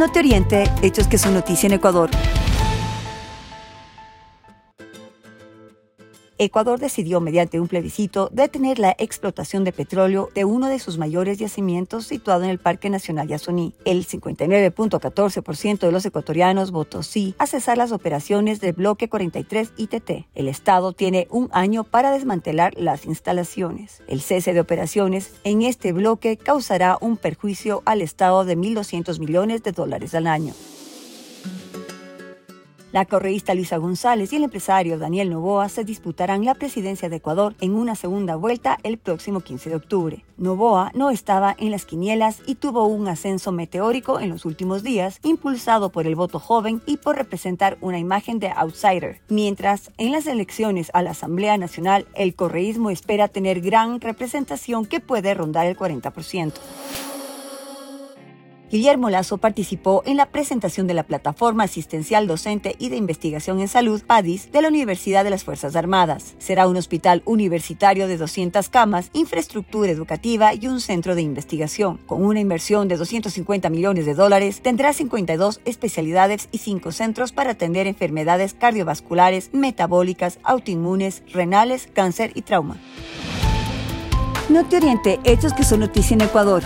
No te oriente, hechos que son noticia en Ecuador. Ecuador decidió mediante un plebiscito detener la explotación de petróleo de uno de sus mayores yacimientos situado en el Parque Nacional Yasuní. El 59.14% de los ecuatorianos votó sí a cesar las operaciones del bloque 43 ITT. El Estado tiene un año para desmantelar las instalaciones. El cese de operaciones en este bloque causará un perjuicio al Estado de 1.200 millones de dólares al año. La correísta Luisa González y el empresario Daniel Novoa se disputarán la presidencia de Ecuador en una segunda vuelta el próximo 15 de octubre. Novoa no estaba en las quinielas y tuvo un ascenso meteórico en los últimos días, impulsado por el voto joven y por representar una imagen de outsider. Mientras en las elecciones a la Asamblea Nacional el correísmo espera tener gran representación que puede rondar el 40%. Guillermo Lazo participó en la presentación de la Plataforma Asistencial Docente y de Investigación en Salud, PADIS, de la Universidad de las Fuerzas Armadas. Será un hospital universitario de 200 camas, infraestructura educativa y un centro de investigación. Con una inversión de 250 millones de dólares, tendrá 52 especialidades y 5 centros para atender enfermedades cardiovasculares, metabólicas, autoinmunes, renales, cáncer y trauma. No te oriente, hechos que son noticia en Ecuador.